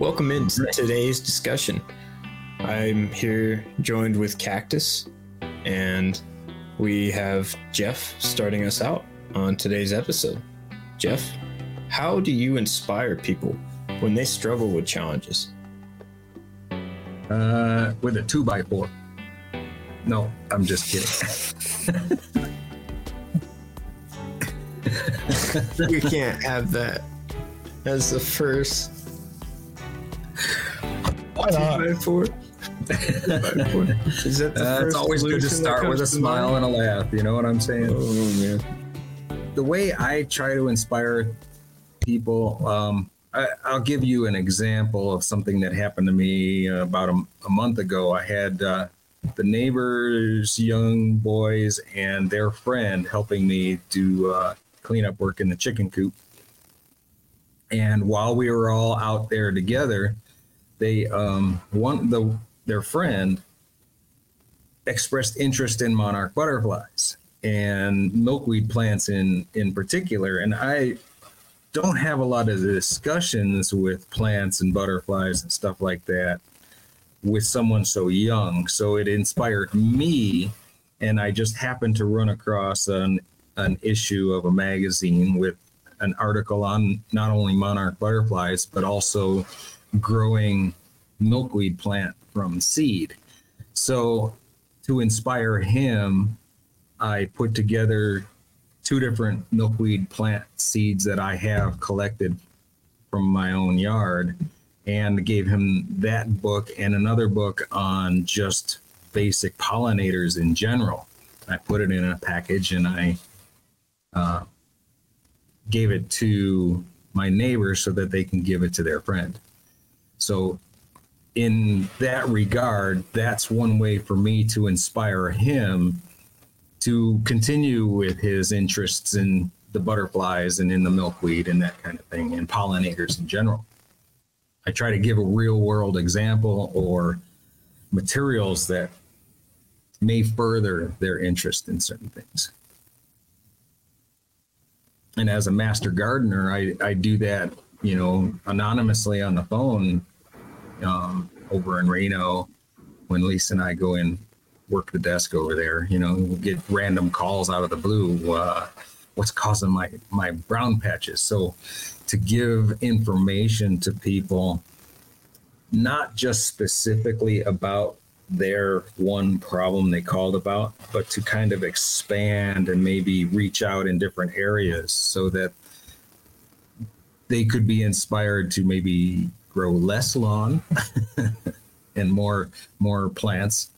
Welcome into today's discussion. I'm here joined with Cactus, and we have Jeff starting us out on today's episode. Jeff, how do you inspire people when they struggle with challenges? Uh, with a two by four. No, I'm just kidding. you can't have that as the first. Why not? Two by four. Is that the Uh, it's always good to start with a smile mind? and a laugh. You know what I'm saying? Oh man. the way I try to inspire people, um, I, I'll give you an example of something that happened to me uh, about a, a month ago. I had uh, the neighbors, young boys, and their friend helping me do uh, cleanup work in the chicken coop. And while we were all out there together, they um, one the their friend expressed interest in monarch butterflies and milkweed plants in in particular. And i don't have a lot of discussions with plants and butterflies and stuff like that with someone so young. So it inspired me and i just happened to run across an an issue of a magazine with an article on not only monarch butterflies but also growing milkweed plant from seed so to inspire him I put together two different milkweed plant seeds that I have collected from my own yard and gave him that book and another book on just basic pollinators in general. I put it in a package and I uh, gave it to my neighbor so that they can give it to their friend. So, in that regard, that's one way for me to inspire him to continue with his interests in the butterflies and in the milkweed and that kind of thing and pollinators in general. I try to give a real world example or materials that may further their interest in certain things. And as a master gardener, I, I do that, you know, anonymously on the phone um, over in Reno when Lisa and I go in work the desk over there. You know, we'll get random calls out of the blue. Uh, what's causing my my brown patches? So, to give information to people, not just specifically about their one problem they called about, but to kind of expand and maybe reach out in different areas so that they could be inspired to maybe grow less lawn and more more plants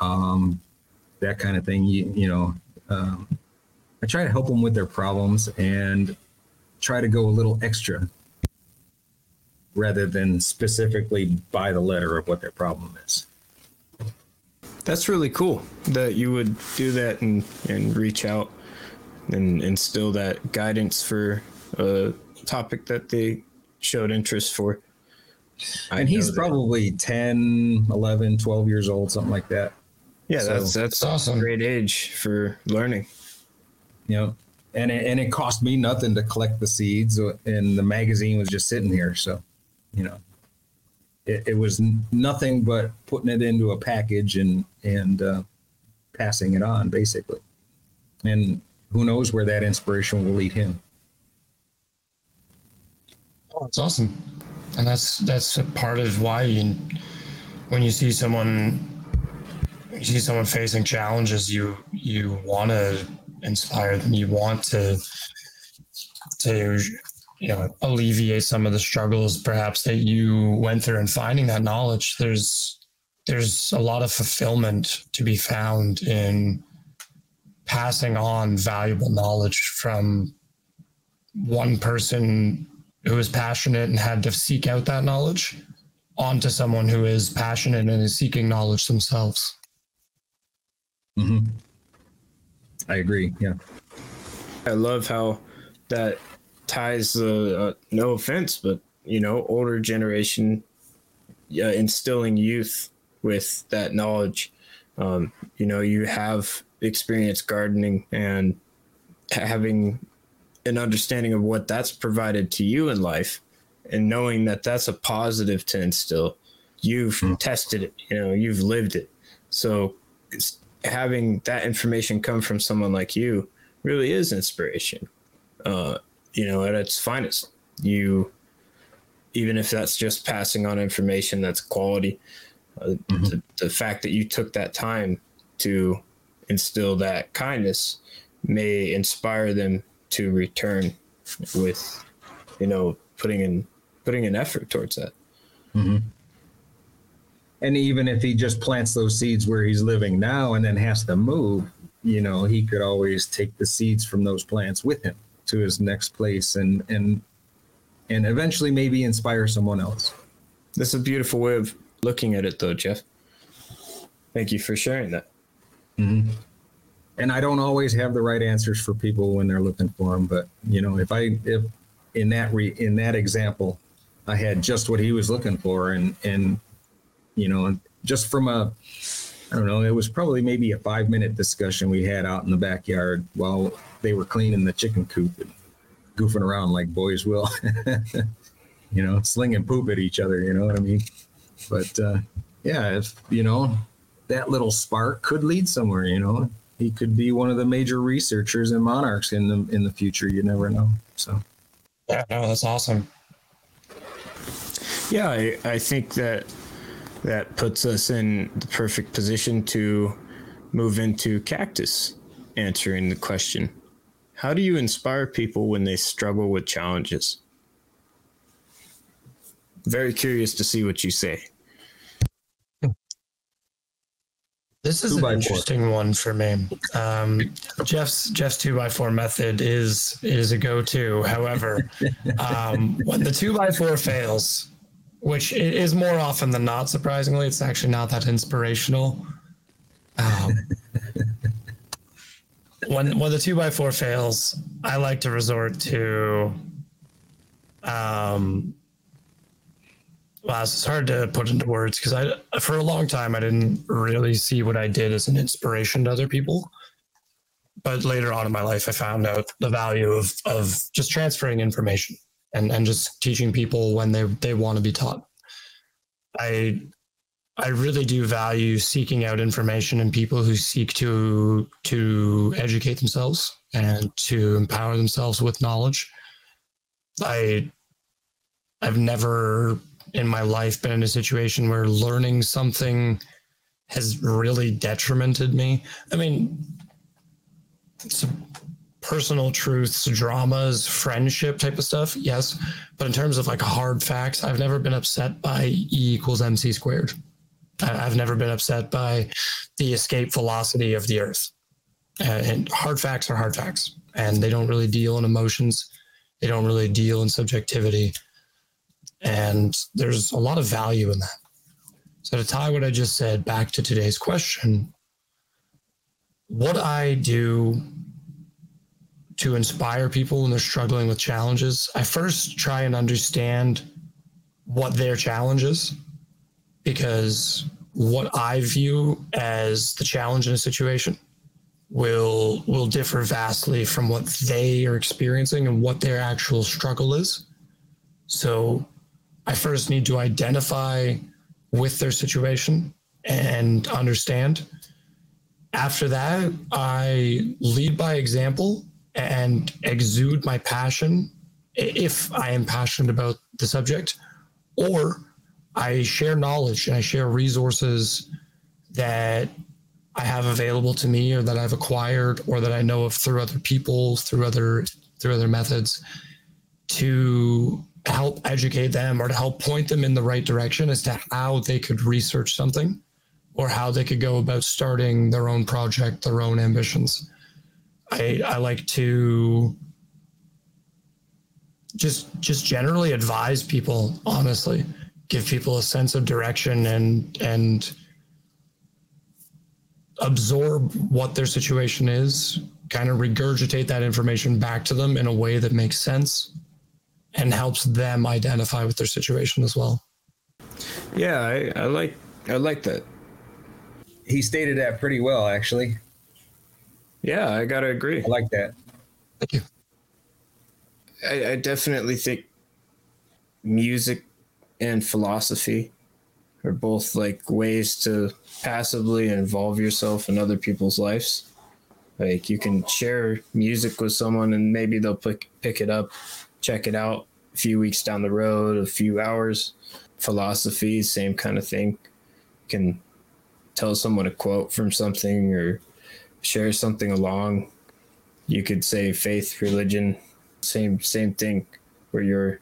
um, that kind of thing. You, you know, um, I try to help them with their problems and try to go a little extra rather than specifically by the letter of what their problem is. That's really cool that you would do that and, and reach out and instill that guidance for a topic that they showed interest for. I and he's probably 10, 11, 12 years old, something like that. yeah, so- that's that's awesome. great age for learning. You know, and it, and it cost me nothing to collect the seeds, uh, and the magazine was just sitting here. So, you know, it, it was nothing but putting it into a package and and uh, passing it on, basically. And who knows where that inspiration will lead him? Oh, it's awesome, and that's that's a part of why you, when you see someone, you see someone facing challenges, you you want to inspire them. You want to to you know alleviate some of the struggles perhaps that you went through in finding that knowledge. There's there's a lot of fulfillment to be found in passing on valuable knowledge from one person who is passionate and had to seek out that knowledge onto someone who is passionate and is seeking knowledge themselves. hmm I agree. Yeah. I love how that ties the uh, no offense, but you know, older generation uh, instilling youth with that knowledge. Um, you know, you have experience gardening and having an understanding of what that's provided to you in life and knowing that that's a positive to instill. You've mm. tested it, you know, you've lived it. So having that information come from someone like you really is inspiration. Uh, you know, at its finest. You, even if that's just passing on information that's quality, uh, mm-hmm. the, the fact that you took that time to instill that kindness may inspire them to return with, you know, putting in putting an effort towards that. Mm-hmm. And even if he just plants those seeds where he's living now and then has to move, you know, he could always take the seeds from those plants with him to his next place and and and eventually maybe inspire someone else. That's a beautiful way of looking at it, though, Jeff. Thank you for sharing that. Mm-hmm. And I don't always have the right answers for people when they're looking for them, but you know, if I if in that re, in that example, I had just what he was looking for, and and you know, just from a I don't know, it was probably maybe a five minute discussion we had out in the backyard while they were cleaning the chicken coop and goofing around like boys will, you know, slinging poop at each other. You know what I mean? But uh, yeah, if you know that little spark could lead somewhere, you know, he could be one of the major researchers and monarchs in the in the future. You never know. So yeah, no, that's awesome. Yeah, I, I think that that puts us in the perfect position to move into cactus answering the question how do you inspire people when they struggle with challenges? Very curious to see what you say. This is an interesting four. one for me. Um, Jeff's Jeff's two by four method is is a go to. However, um, when the two by four fails, which is more often than not, surprisingly, it's actually not that inspirational. Um, when when the two by four fails, I like to resort to um well, it's hard to put into words because I for a long time I didn't really see what I did as an inspiration to other people. But later on in my life I found out the value of of just transferring information and, and just teaching people when they, they want to be taught. I I really do value seeking out information and people who seek to to educate themselves and to empower themselves with knowledge. I I've never in my life been in a situation where learning something has really detrimented me. I mean, personal truths, dramas, friendship type of stuff, yes. But in terms of like hard facts, I've never been upset by E equals MC squared. I've never been upset by the escape velocity of the Earth. Uh, and hard facts are hard facts, and they don't really deal in emotions. They don't really deal in subjectivity. And there's a lot of value in that. So, to tie what I just said back to today's question, what I do to inspire people when they're struggling with challenges, I first try and understand what their challenge is because what I view as the challenge in a situation will will differ vastly from what they are experiencing and what their actual struggle is. So I first need to identify with their situation and understand. After that, I lead by example and exude my passion if I am passionate about the subject, or I share knowledge and I share resources that I have available to me or that I've acquired or that I know of through other people, through other through other methods to help educate them or to help point them in the right direction as to how they could research something or how they could go about starting their own project, their own ambitions. I, I like to just just generally advise people honestly give people a sense of direction and and absorb what their situation is kind of regurgitate that information back to them in a way that makes sense and helps them identify with their situation as well. Yeah i, I like i like that. He stated that pretty well actually. Yeah i gotta agree. I like that. Thank you. I, I definitely think music and philosophy are both like ways to passively involve yourself in other people's lives. Like you can share music with someone and maybe they'll pick pick it up, check it out a few weeks down the road, a few hours. Philosophy, same kind of thing. You can tell someone a quote from something or share something along. You could say faith, religion, same same thing, where you're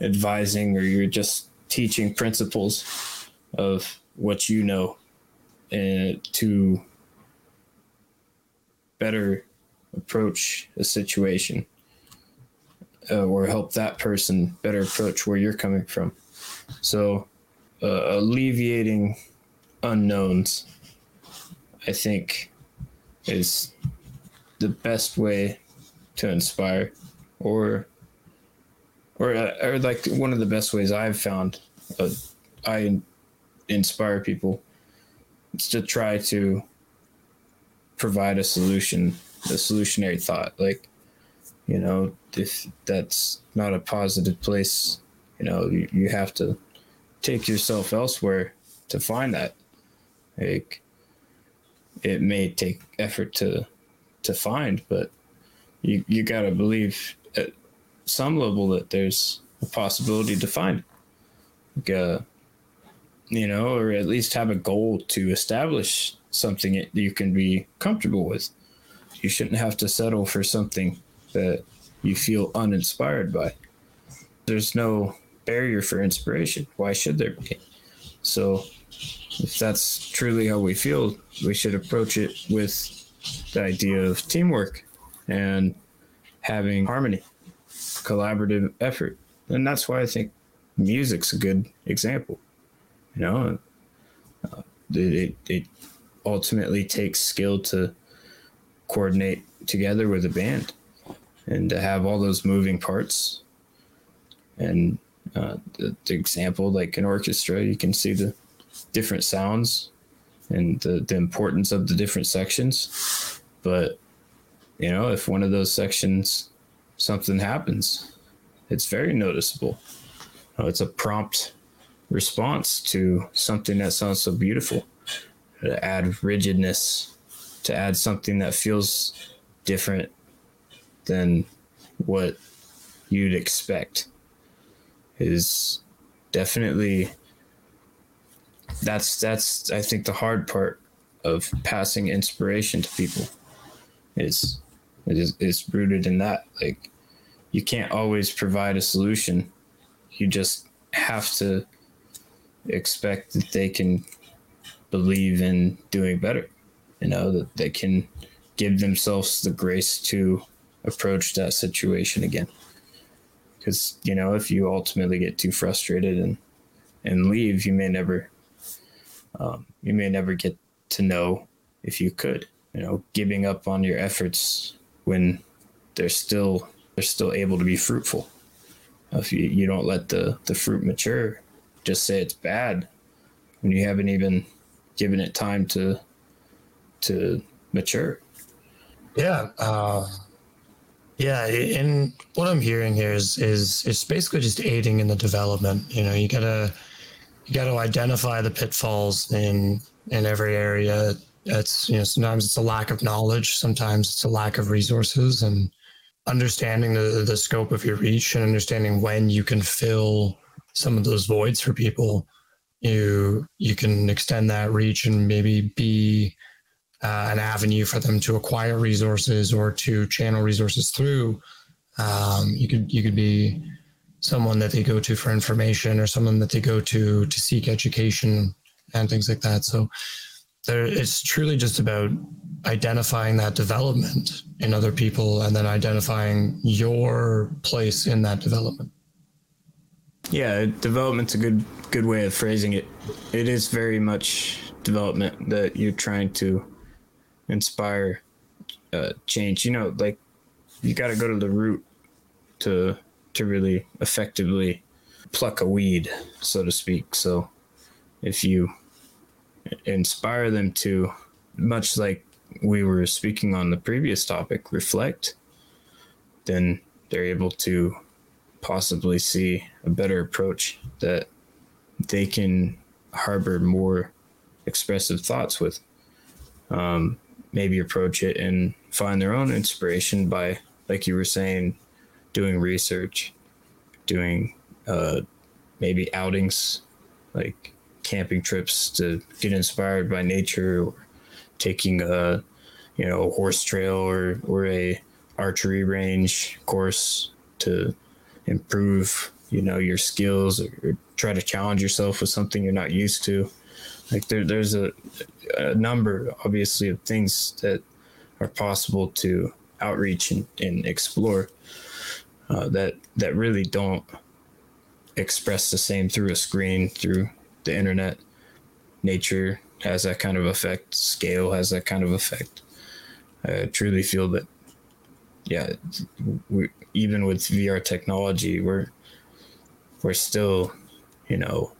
advising or you're just teaching principles of what you know and to better approach a situation uh, or help that person better approach where you're coming from. So, uh, alleviating unknowns, I think, is the best way to inspire, or or uh, or like one of the best ways I've found. Uh, I inspire people. It's to try to provide a solution, a solutionary thought. Like, you know, if that's not a positive place, you know, you, you have to take yourself elsewhere to find that. Like, it may take effort to to find, but you you gotta believe at some level that there's a possibility to find. Like, uh, you know, or at least have a goal to establish something that you can be comfortable with. You shouldn't have to settle for something that you feel uninspired by. There's no barrier for inspiration. Why should there be? So, if that's truly how we feel, we should approach it with the idea of teamwork and having harmony, collaborative effort. And that's why I think music's a good example. You know, uh, it, it ultimately takes skill to coordinate together with a band and to have all those moving parts. And uh, the, the example, like an orchestra, you can see the different sounds and the, the importance of the different sections. But, you know, if one of those sections, something happens, it's very noticeable. Uh, it's a prompt response to something that sounds so beautiful. To add rigidness, to add something that feels different than what you'd expect is definitely that's that's I think the hard part of passing inspiration to people is is is rooted in that like you can't always provide a solution. You just have to expect that they can believe in doing better you know that they can give themselves the grace to approach that situation again because you know if you ultimately get too frustrated and and leave you may never um, you may never get to know if you could you know giving up on your efforts when they're still they're still able to be fruitful if you, you don't let the the fruit mature just say it's bad when you haven't even given it time to to mature Yeah. Uh, yeah. And what I'm hearing here is, is, is basically just aiding in the development. You know, you gotta, you gotta identify the pitfalls in, in every area. It's, you know, sometimes it's a lack of knowledge. Sometimes it's a lack of resources and understanding the, the scope of your reach and understanding when you can fill some of those voids for people. You, you can extend that reach and maybe be, uh, an avenue for them to acquire resources or to channel resources through. Um, you could you could be someone that they go to for information or someone that they go to to seek education and things like that. So there, it's truly just about identifying that development in other people and then identifying your place in that development. Yeah, development's a good good way of phrasing it. It is very much development that you're trying to inspire uh, change. You know, like you got to go to the root to to really effectively pluck a weed, so to speak. So if you inspire them to, much like we were speaking on the previous topic, reflect, then they're able to possibly see a better approach that they can harbor more expressive thoughts with. Um, maybe approach it and find their own inspiration by, like you were saying, doing research, doing uh, maybe outings like camping trips to get inspired by nature or taking a you know a horse trail or or a archery range course to improve you know your skills or, or try to challenge yourself with something you're not used to like there, there's a, a number obviously of things that are possible to outreach and, and explore uh, that that really don't express the same through a screen through the internet. Nature has that kind of effect. Scale has that kind of effect. I truly feel that yeah we, even with vr technology we're we're still you know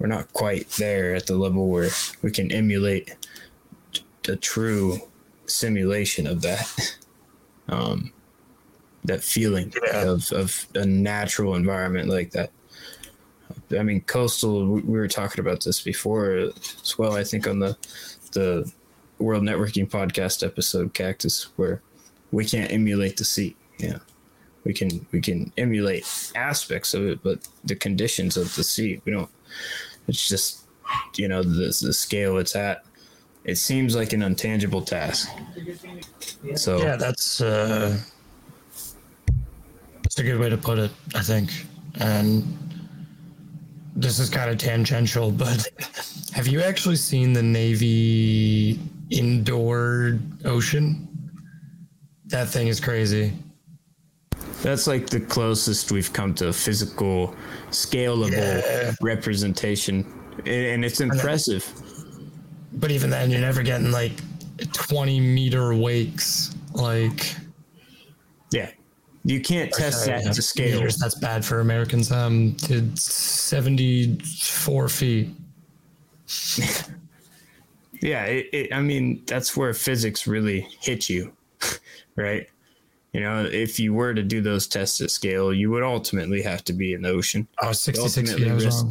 we're not quite there at the level where we can emulate a true simulation of that um that feeling yeah. of, of a natural environment like that I mean, coastal. We were talking about this before as well. I think on the the World Networking podcast episode, Cactus, where we can't emulate the sea. Yeah, we can we can emulate aspects of it, but the conditions of the sea, we don't. It's just you know the the scale it's at. It seems like an untangible task. So yeah, that's uh, that's a good way to put it. I think, and this is kind of tangential, but have you actually seen the Navy indoor ocean? That thing is crazy. That's like the closest we've come to a physical, scalable yeah. representation, and it's impressive. But even then, you're never getting like 20 meter wakes. Like, yeah, you can't test that to scale. Meters, that's bad for Americans. Um, to 74 feet. yeah, it, it, I mean, that's where physics really hits you, right? You know, if you were to do those tests at scale, you would ultimately have to be in the ocean. Oh, 66 feet. risk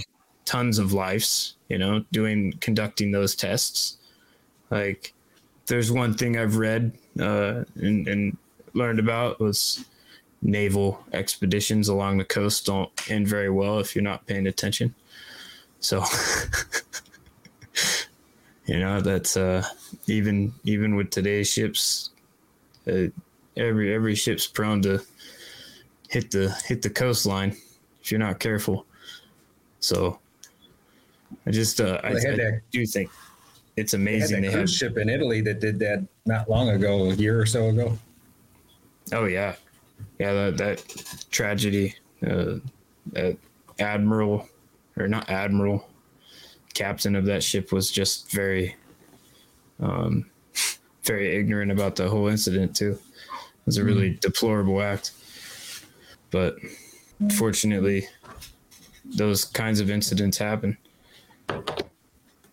tons of lives, you know, doing, conducting those tests. Like, there's one thing I've read uh, and, and learned about was naval expeditions along the coast don't end very well if you're not paying attention. So, you know, that's uh, even even with today's ships, uh, every every ship's prone to hit the hit the coastline if you're not careful. So, I just uh, I, I do think it's amazing. They had a cruise have, ship in Italy that did that not long ago, a year or so ago. Oh yeah, yeah, that, that tragedy, uh, that admiral or not admiral, captain of that ship was just very, um, very ignorant about the whole incident too. Was a really mm. deplorable act, but fortunately, those kinds of incidents happen.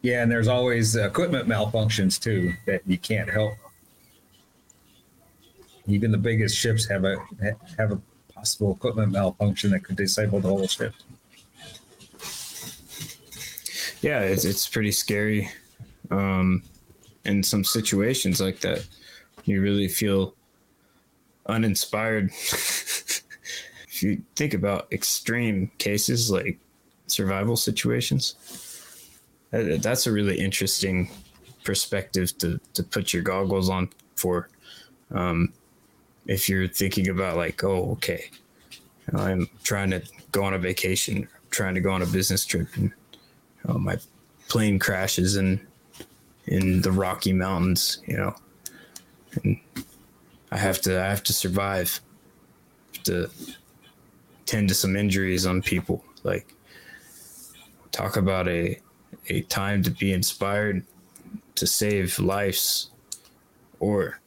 Yeah, and there's always equipment malfunctions too that you can't help even the biggest ships have a have a possible equipment malfunction that could disable the whole ship. Yeah, it's it's pretty scary. Um, in some situations like that, you really feel uninspired. if you think about extreme cases like survival situations, that's a really interesting perspective to, to put your goggles on for. Um, if you're thinking about like, oh, okay, I'm trying to go on a vacation, trying to go on a business trip, and my plane crashes in in the Rocky Mountains, you know, and I have to I have to survive to tend to some injuries on people. Like, talk about a a time to be inspired to save lives, or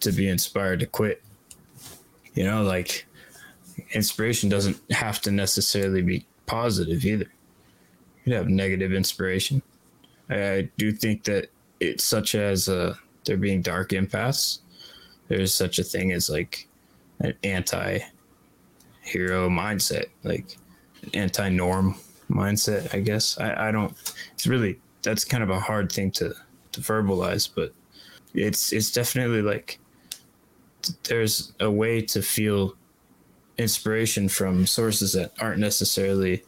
to be inspired to quit you know, like inspiration doesn't have to necessarily be positive either. You have negative inspiration. I do think that it's such as uh, there being dark empaths. There's such a thing as like an anti hero mindset, like an anti norm mindset, I guess. I, I don't it's really that's kind of a hard thing to, to verbalize, but it's it's definitely like there's a way to feel inspiration from sources that aren't necessarily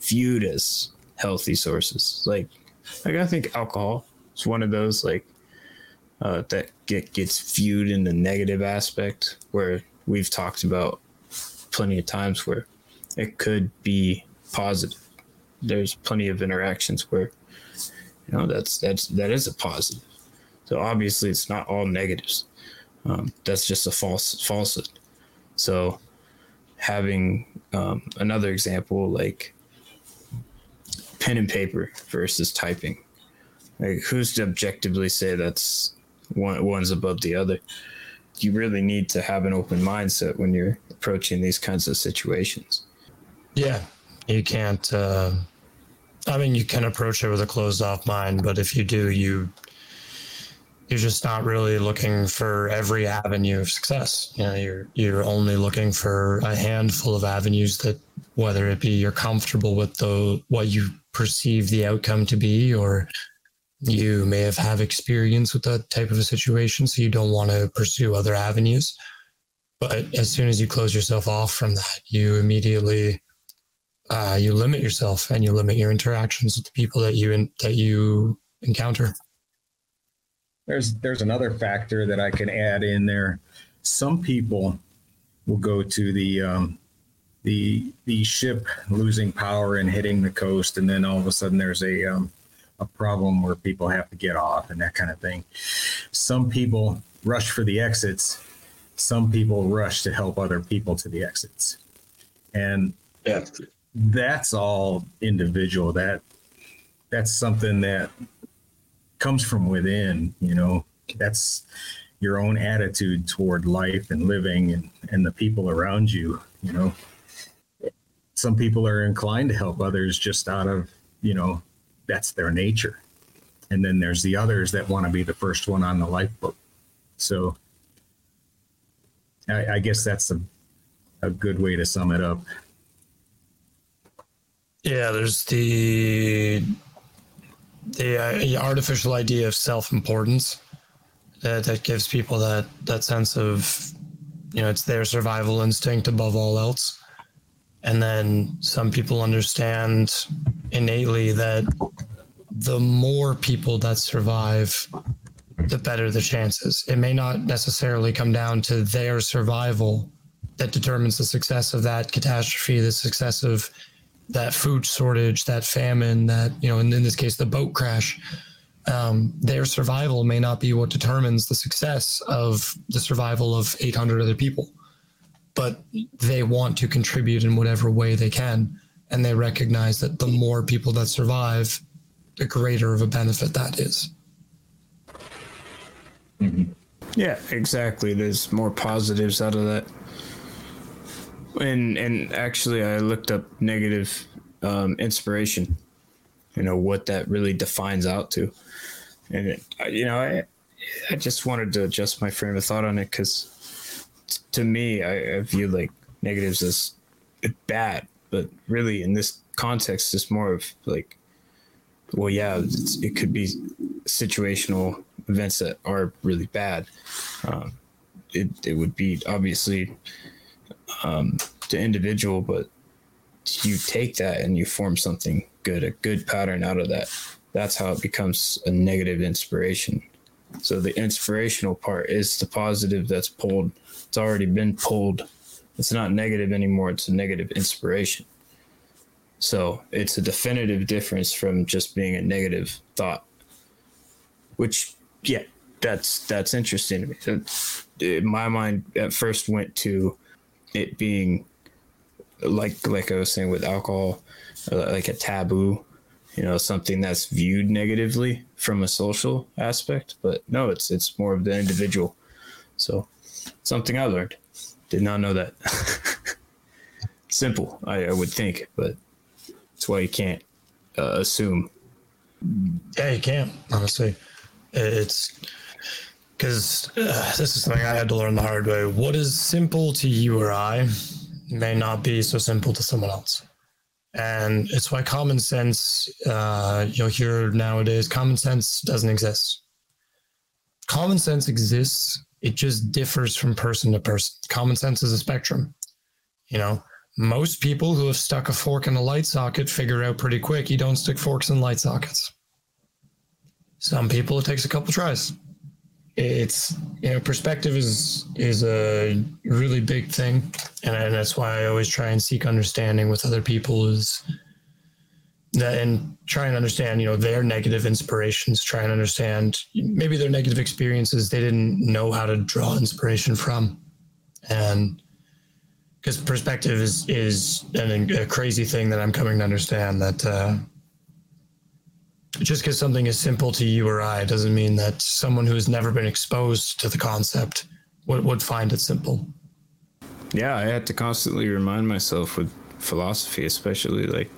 viewed as healthy sources. Like like I think alcohol is one of those like uh, that get gets viewed in the negative aspect where we've talked about plenty of times where it could be positive. There's plenty of interactions where you know that's that's that is a positive. So obviously it's not all negatives. Um, that's just a false falsehood. So having um, another example like pen and paper versus typing. Like who's to objectively say that's one one's above the other? You really need to have an open mindset when you're approaching these kinds of situations. Yeah, you can't. Uh, I mean, you can approach it with a closed off mind, but if you do, you you're just not really looking for every avenue of success. You know, you're you're only looking for a handful of avenues that, whether it be you're comfortable with the what you perceive the outcome to be, or you may have have experience with that type of a situation, so you don't want to pursue other avenues. But as soon as you close yourself off from that, you immediately uh, you limit yourself and you limit your interactions with the people that you in, that you encounter. There's there's another factor that I can add in there. Some people will go to the um, the the ship losing power and hitting the coast, and then all of a sudden there's a um, a problem where people have to get off and that kind of thing. Some people rush for the exits. Some people rush to help other people to the exits, and Yeah. that's all individual. That that's something that comes from within. You know, that's your own attitude toward life and living and and the people around you. You know, some people are inclined to help others just out of you know that's their nature, and then there's the others that want to be the first one on the lifeboat. So. I, I guess that's a, a good way to sum it up. Yeah, there's the the uh, artificial idea of self-importance that that gives people that that sense of you know it's their survival instinct above all else. And then some people understand innately that the more people that survive, the better the chances. It may not necessarily come down to their survival that determines the success of that catastrophe, the success of that food shortage, that famine, that, you know, and in this case, the boat crash. Um, their survival may not be what determines the success of the survival of 800 other people, but they want to contribute in whatever way they can. And they recognize that the more people that survive, the greater of a benefit that is. Yeah, exactly. There's more positives out of that. And and actually, I looked up negative um, inspiration. You know what that really defines out to, and it, you know, I I just wanted to adjust my frame of thought on it because to me, I, I view like negatives as bad, but really in this context, it's more of like, well, yeah, it could be situational events that are really bad. Um, it, it would be obviously um, the individual, but you take that and you form something good, a good pattern out of that. That's how it becomes a negative inspiration. So the inspirational part is the positive that's pulled. It's already been pulled. It's not negative anymore. It's a negative inspiration. So it's a definitive difference from just being a negative thought which yeah that's that's interesting to me uh, my mind at first went to it being like like i was saying with alcohol uh, like a taboo you know something that's viewed negatively from a social aspect but no it's it's more of the individual so something i learned did not know that simple I, I would think but that's why you can't uh, assume Yeah, you can't, honestly. It's because uh, this is something I had to learn the hard way. What is simple to you or I may not be so simple to someone else. And it's why common sense, uh, you'll hear nowadays, common sense doesn't exist. Common sense exists, it just differs from person to person. Common sense is a spectrum. You know, most people who have stuck a fork in a light socket figure out pretty quick you don't stick forks in light sockets. Some people, it takes a couple tries it's you know perspective is is a really big thing. And, that's why i always try and seek understanding with other people is that and try and understand you know their negative inspirations try and understand maybe their negative experiences they didn't know how to draw inspiration from. And because perspective is is an, a crazy thing that i'm coming to understand that uh, just because something is simple to you or I doesn't mean that someone who's never been exposed to the concept would, would find it simple. Yeah, I had to constantly remind myself with philosophy, especially like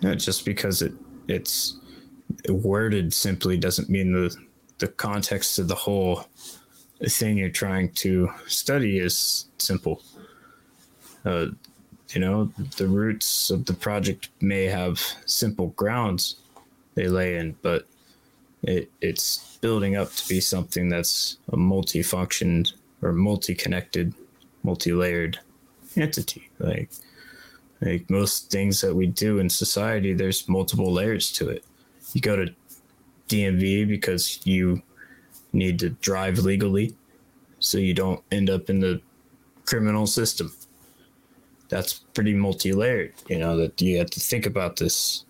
you know, just because it it's worded simply doesn't mean the the context of the whole thing you're trying to study is simple. Uh, you know, the roots of the project may have simple grounds, they lay in, but it it's building up to be something that's a multi-functioned or multi-connected, multi-layered entity. Like like most things that we do in society, there's multiple layers to it. You go to DMV because you need to drive legally, so you don't end up in the criminal system. That's pretty multi-layered. You know that you have to think about this.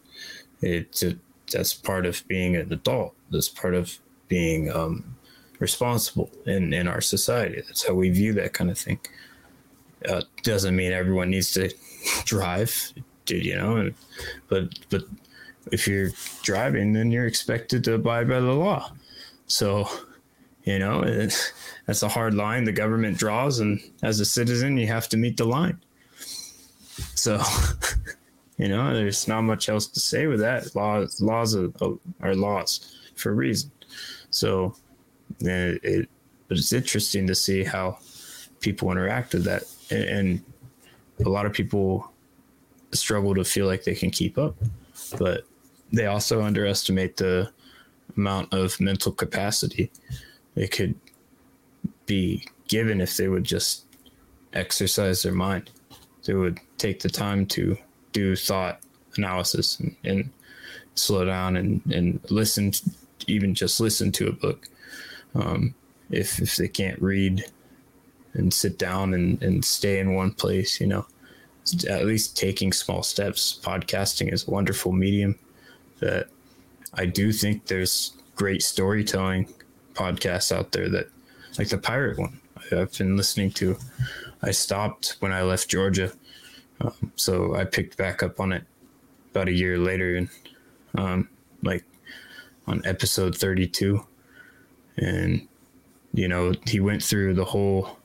It's a that's part of being an adult. That's part of being um, responsible in in our society. That's how we view that kind of thing. Uh, doesn't mean everyone needs to drive, you know. And, but but if you're driving, then you're expected to abide by the law. So, you know, that's a hard line the government draws, and as a citizen, you have to meet the line. So. You know, there's not much else to say with that. Laws, laws are, laws for a reason. So, it, it, but it's interesting to see how people interact with that, and, and a lot of people struggle to feel like they can keep up, but they also underestimate the amount of mental capacity they could be given if they would just exercise their mind. They would take the time to do thought analysis and, and slow down and, and listen, to, even just listen to a book. Um, if, if they can't read and sit down and, and stay in one place, you know, at least taking small steps. Podcasting is a wonderful medium that I do think there's great storytelling podcasts out there that, like the pirate one, I've been listening to. I stopped when I left Georgia um, so I picked back up on it about a year later, and um, like on episode 32, and you know he went through the whole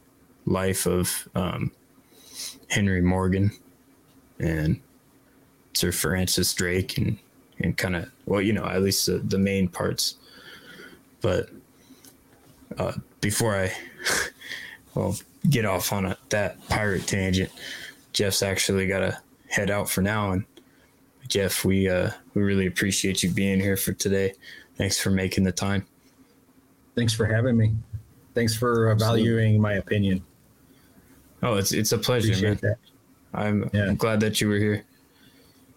life of um, Henry Morgan and Sir Francis Drake, and and kind of well, you know, at least the, the main parts. But uh, before I well get off on a, that pirate tangent. Jeff's actually got to head out for now. And Jeff, we uh, we really appreciate you being here for today. Thanks for making the time. Thanks for having me. Thanks for valuing my opinion. Oh, it's it's a pleasure, appreciate man. That. I'm, yeah. I'm glad that you were here.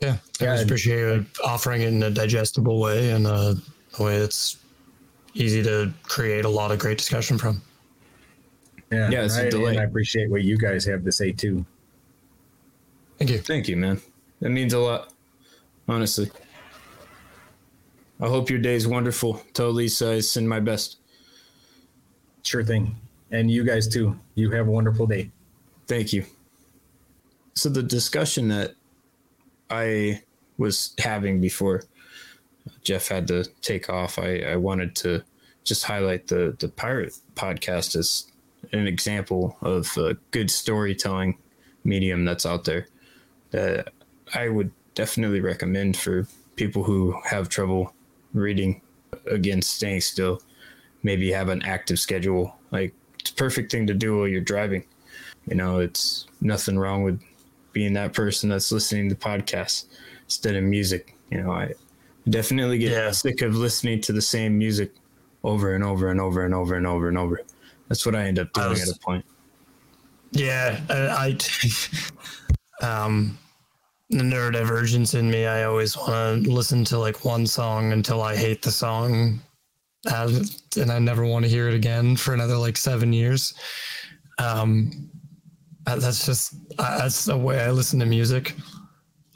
Yeah, I yeah, appreciate you offering it in a digestible way and a, a way that's easy to create a lot of great discussion from. Yeah, yeah, it's I, a delight. I appreciate what you guys have to say too. Thank you. Thank you, man. That means a lot, honestly. I hope your day is wonderful. Tell Lisa I send my best. Sure thing. And you guys too. You have a wonderful day. Thank you. So, the discussion that I was having before Jeff had to take off, I, I wanted to just highlight the, the Pirate podcast as an example of a good storytelling medium that's out there that I would definitely recommend for people who have trouble reading. Again, staying still, maybe have an active schedule. Like it's a perfect thing to do while you're driving. You know, it's nothing wrong with being that person that's listening to podcasts instead of music. You know, I definitely get Yeah. sick of listening to the same music over and over and over and over and over and over. That's what I end up doing was- at a point. Yeah, I, I um, the neurodivergence in me. I always want to listen to like one song until I hate the song, and I never want to hear it again for another like seven years. Um, that's just that's the way I listen to music.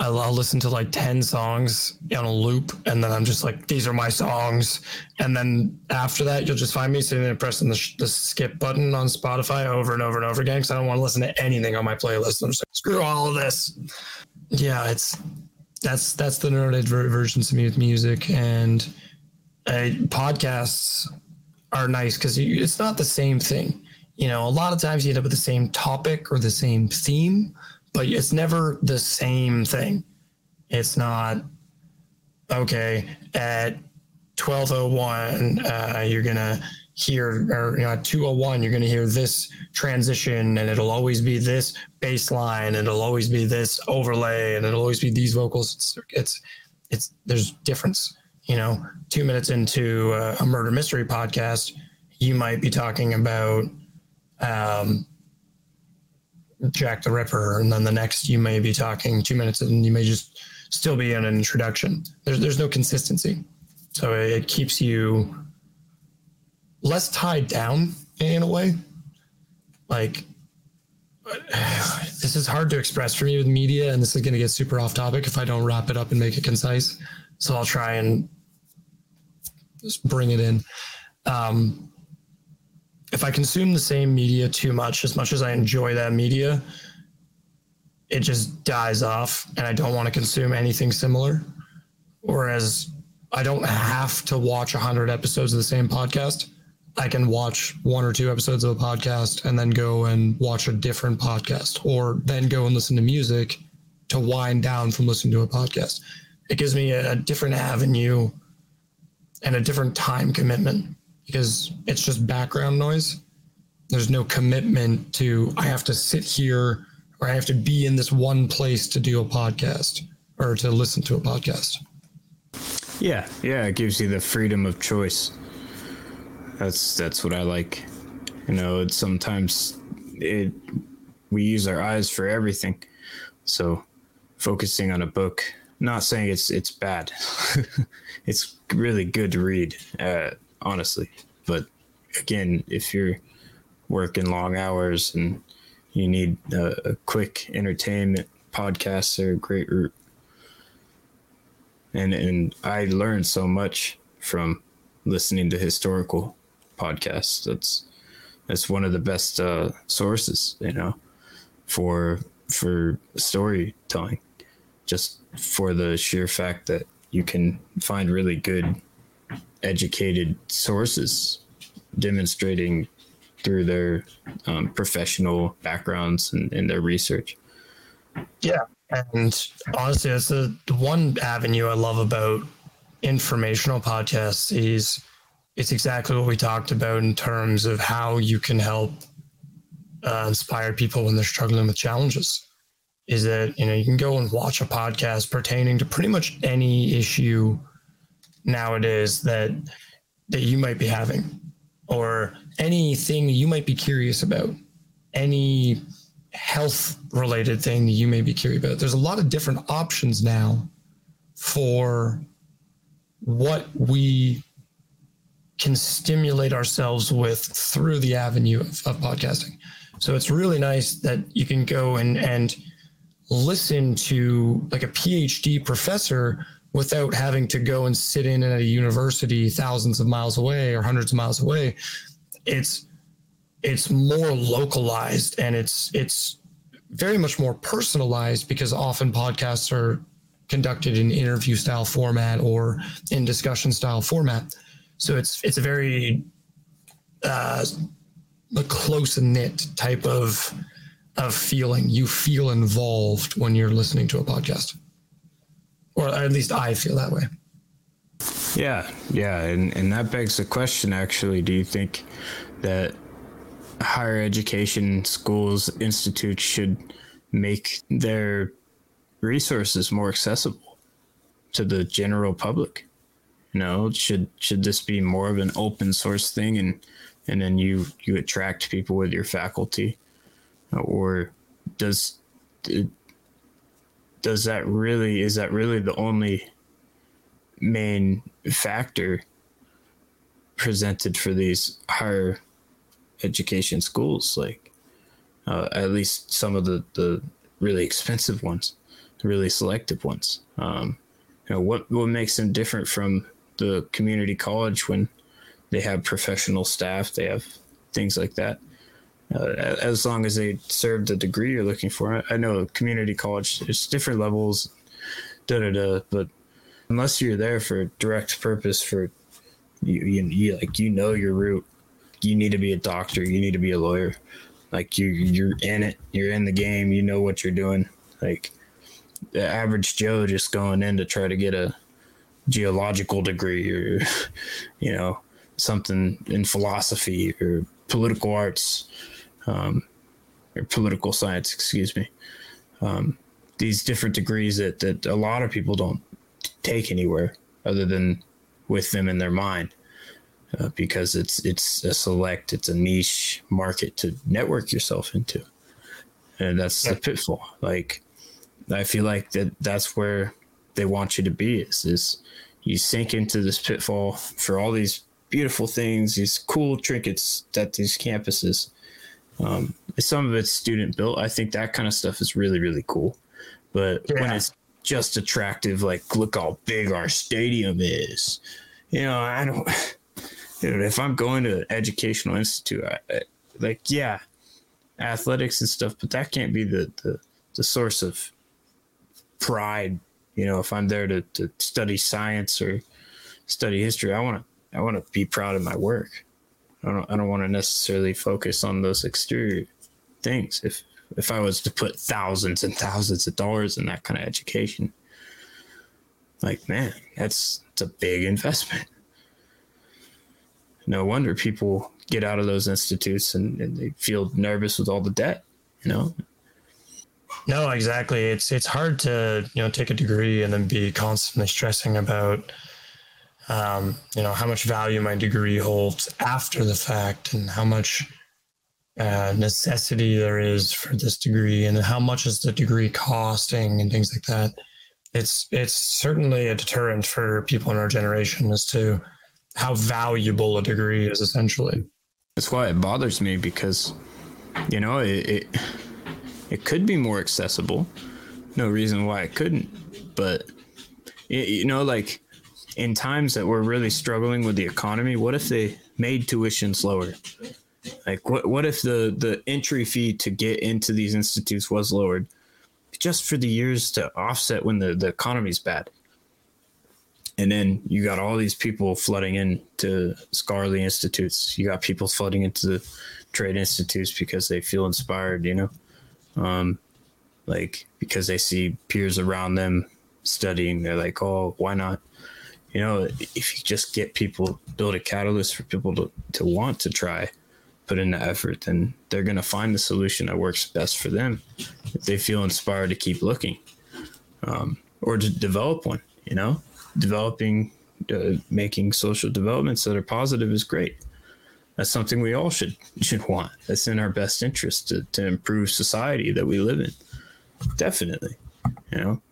I'll, I'll listen to like 10 songs on a loop and then I'm just like, these are my songs. And then after that, you'll just find me sitting there pressing the, the skip button on Spotify over and over and over again because I don't want to listen to anything on my playlist. I'm just like, screw all of this. Yeah, it's that's that's the neurodivergence with music and uh, podcasts are nice because it's not the same thing. You know, a lot of times you end up with the same topic or the same theme, but it's never the same thing. It's not okay at 1201 uh, you're gonna hear or you know, at 201 you're gonna hear this transition and it'll always be this bass line and it'll always be this overlay and it'll always be these vocals it's it's, it's there's difference. You know two minutes into uh, a murder mystery podcast you might be talking about um, Jack the Ripper, and then the next you may be talking two minutes, and you may just still be in an introduction. There's there's no consistency, so it keeps you less tied down in a way. Like this is hard to express for me with media, and this is going to get super off topic if I don't wrap it up and make it concise. So I'll try and just bring it in. Um, if I consume the same media too much, as much as I enjoy that media, it just dies off and I don't want to consume anything similar. Whereas I don't have to watch 100 episodes of the same podcast. I can watch one or two episodes of a podcast and then go and watch a different podcast or then go and listen to music to wind down from listening to a podcast. It gives me a, a different avenue and a different time commitment because it's just background noise. There's no commitment to I have to sit here or I have to be in this one place to do a podcast or to listen to a podcast. Yeah, yeah, it gives you the freedom of choice. That's that's what I like. You know, it's sometimes it we use our eyes for everything. So focusing on a book, not saying it's it's bad. it's really good to read, uh, honestly. But again, if you're working long hours and you need a, a quick entertainment, podcasts are a great route and and I learned so much from listening to historical podcasts. That's that's one of the best uh, sources, you know, for for storytelling. Just for the sheer fact that you can find really good, educated sources demonstrating through their um, professional backgrounds and, and their research. Yeah. And honestly, that's the, the one avenue I love about informational podcasts is it's exactly what we talked about in terms of how you can help uh, inspire people when they're struggling with challenges. Is that you know you can go and watch a podcast pertaining to pretty much any issue nowadays that that you might be having, or anything you might be curious about, any health related thing that you may be curious about. There's a lot of different options now for what we can stimulate ourselves with through the avenue of, of podcasting. So it's really nice that you can go and and listen to like a PhD professor without having to go and sit in at a university thousands of miles away or hundreds of miles away. It's it's more localized and it's it's very much more personalized because often podcasts are conducted in interview style format or in discussion style format. So it's it's a very uh, a close knit type of of feeling. You feel involved when you're listening to a podcast, or at least I feel that way. Yeah, yeah, and and that begs the question. Actually, do you think that higher education schools, institutes should make their resources more accessible to the general public. You know, should should this be more of an open source thing and and then you you attract people with your faculty? Or does does that really is that really the only main factor presented for these higher education schools? Like uh, at least some of the the really expensive ones the really selective ones. Um, you know what what makes them different from the community college when they have professional staff they have things like that. Uh, as long as they serve the degree you're looking for. I know community college there's different levels da da da but unless you're there for direct purpose for you, you, you like you know your route you need to be a doctor you need to be a lawyer. Like you you're in it you're in the game you know what you're doing. Like the average joe just going in to try to get a geological degree or you know something in philosophy or political arts um, or political science excuse me. Um, these different degrees that, that a lot of people don't take anywhere other than with them in their mind uh, because it's it's a select it's a niche market to network yourself into. And that's yeah. the pitfall. Like i feel like that that's where they want you to be is is you sink into this pitfall for all these beautiful things these cool trinkets that these campuses um, some of it's student built i think that kind of stuff is really really cool but yeah. when it's just attractive like look how big our stadium is you know i don't dude, if I'm going to an educational institute, I, I, like, yeah, athletics and stuff, but that can't be the, the, the source of pride. You know, if I'm there to, to study science or study history, I want to, I want to be proud of my work. I don't, I don't want to necessarily focus on those exterior things. If, if I was to put thousands and thousands of dollars in that kind of education, like, man, that's, it's a big investment no wonder people get out of those institutes and, and they feel nervous with all the debt, you know? No, exactly. It's it's hard to you know take a degree and then be constantly stressing about um, you know how much value my degree holds after the fact and how much uh, necessity there is for this degree and how much is the degree costing and things like that. It's it's certainly a deterrent for people in our generation as to how valuable a degree is essentially. That's why it bothers me because, you know, it, it, it could be more accessible. No reason why it couldn't, but you know, like in times that we're really struggling with the economy, what if they made tuitions lower? Like, what what if the the entry fee to get into these institutes was lowered, just for the years to offset when the the economy's bad? and then you got all these people flooding into scholarly institutes. You got people flooding into the trade institutes because they feel inspired, you know, um, like because they see peers around them studying. They're like, oh, why not? You know, if you just get people, build a catalyst for people to, to want to try, put in the effort, then they're going to find the solution that works best for them if they feel inspired to keep looking um, or to develop one, you know? developing, uh, making social developments that are positive is great. That's something we all should should want. That's in our best interest to, to improve society that we live in. Definitely, you know,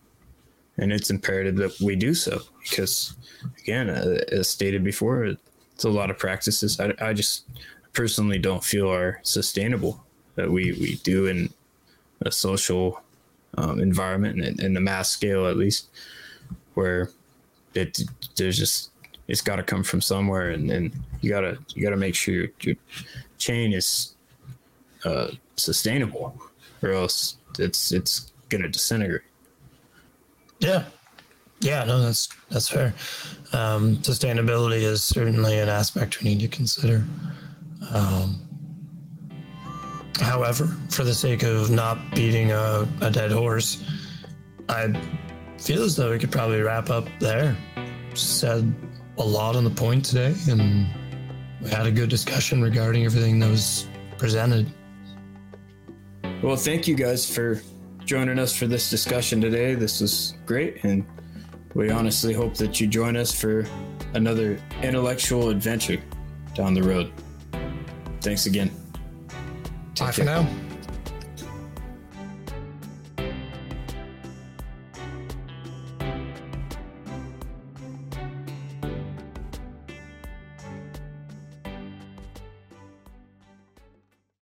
and it's imperative that we do so because, again, uh, as stated before, it's a lot of practices I, I just personally don't feel are sustainable that we we do in a social um, environment and in the mass scale at least where it there's just it's got to come from somewhere, and, and you gotta you gotta make sure your, your chain is uh, sustainable, or else it's it's gonna disintegrate. Yeah, yeah, no, that's that's fair. Um, sustainability is certainly an aspect we need to consider. Um, however, for the sake of not beating a, a dead horse, I feel as though we could probably wrap up there. Said a lot on the point today, and we had a good discussion regarding everything that was presented. Well, thank you guys for joining us for this discussion today. This was great, and we honestly hope that you join us for another intellectual adventure down the road. Thanks again. Bye for now.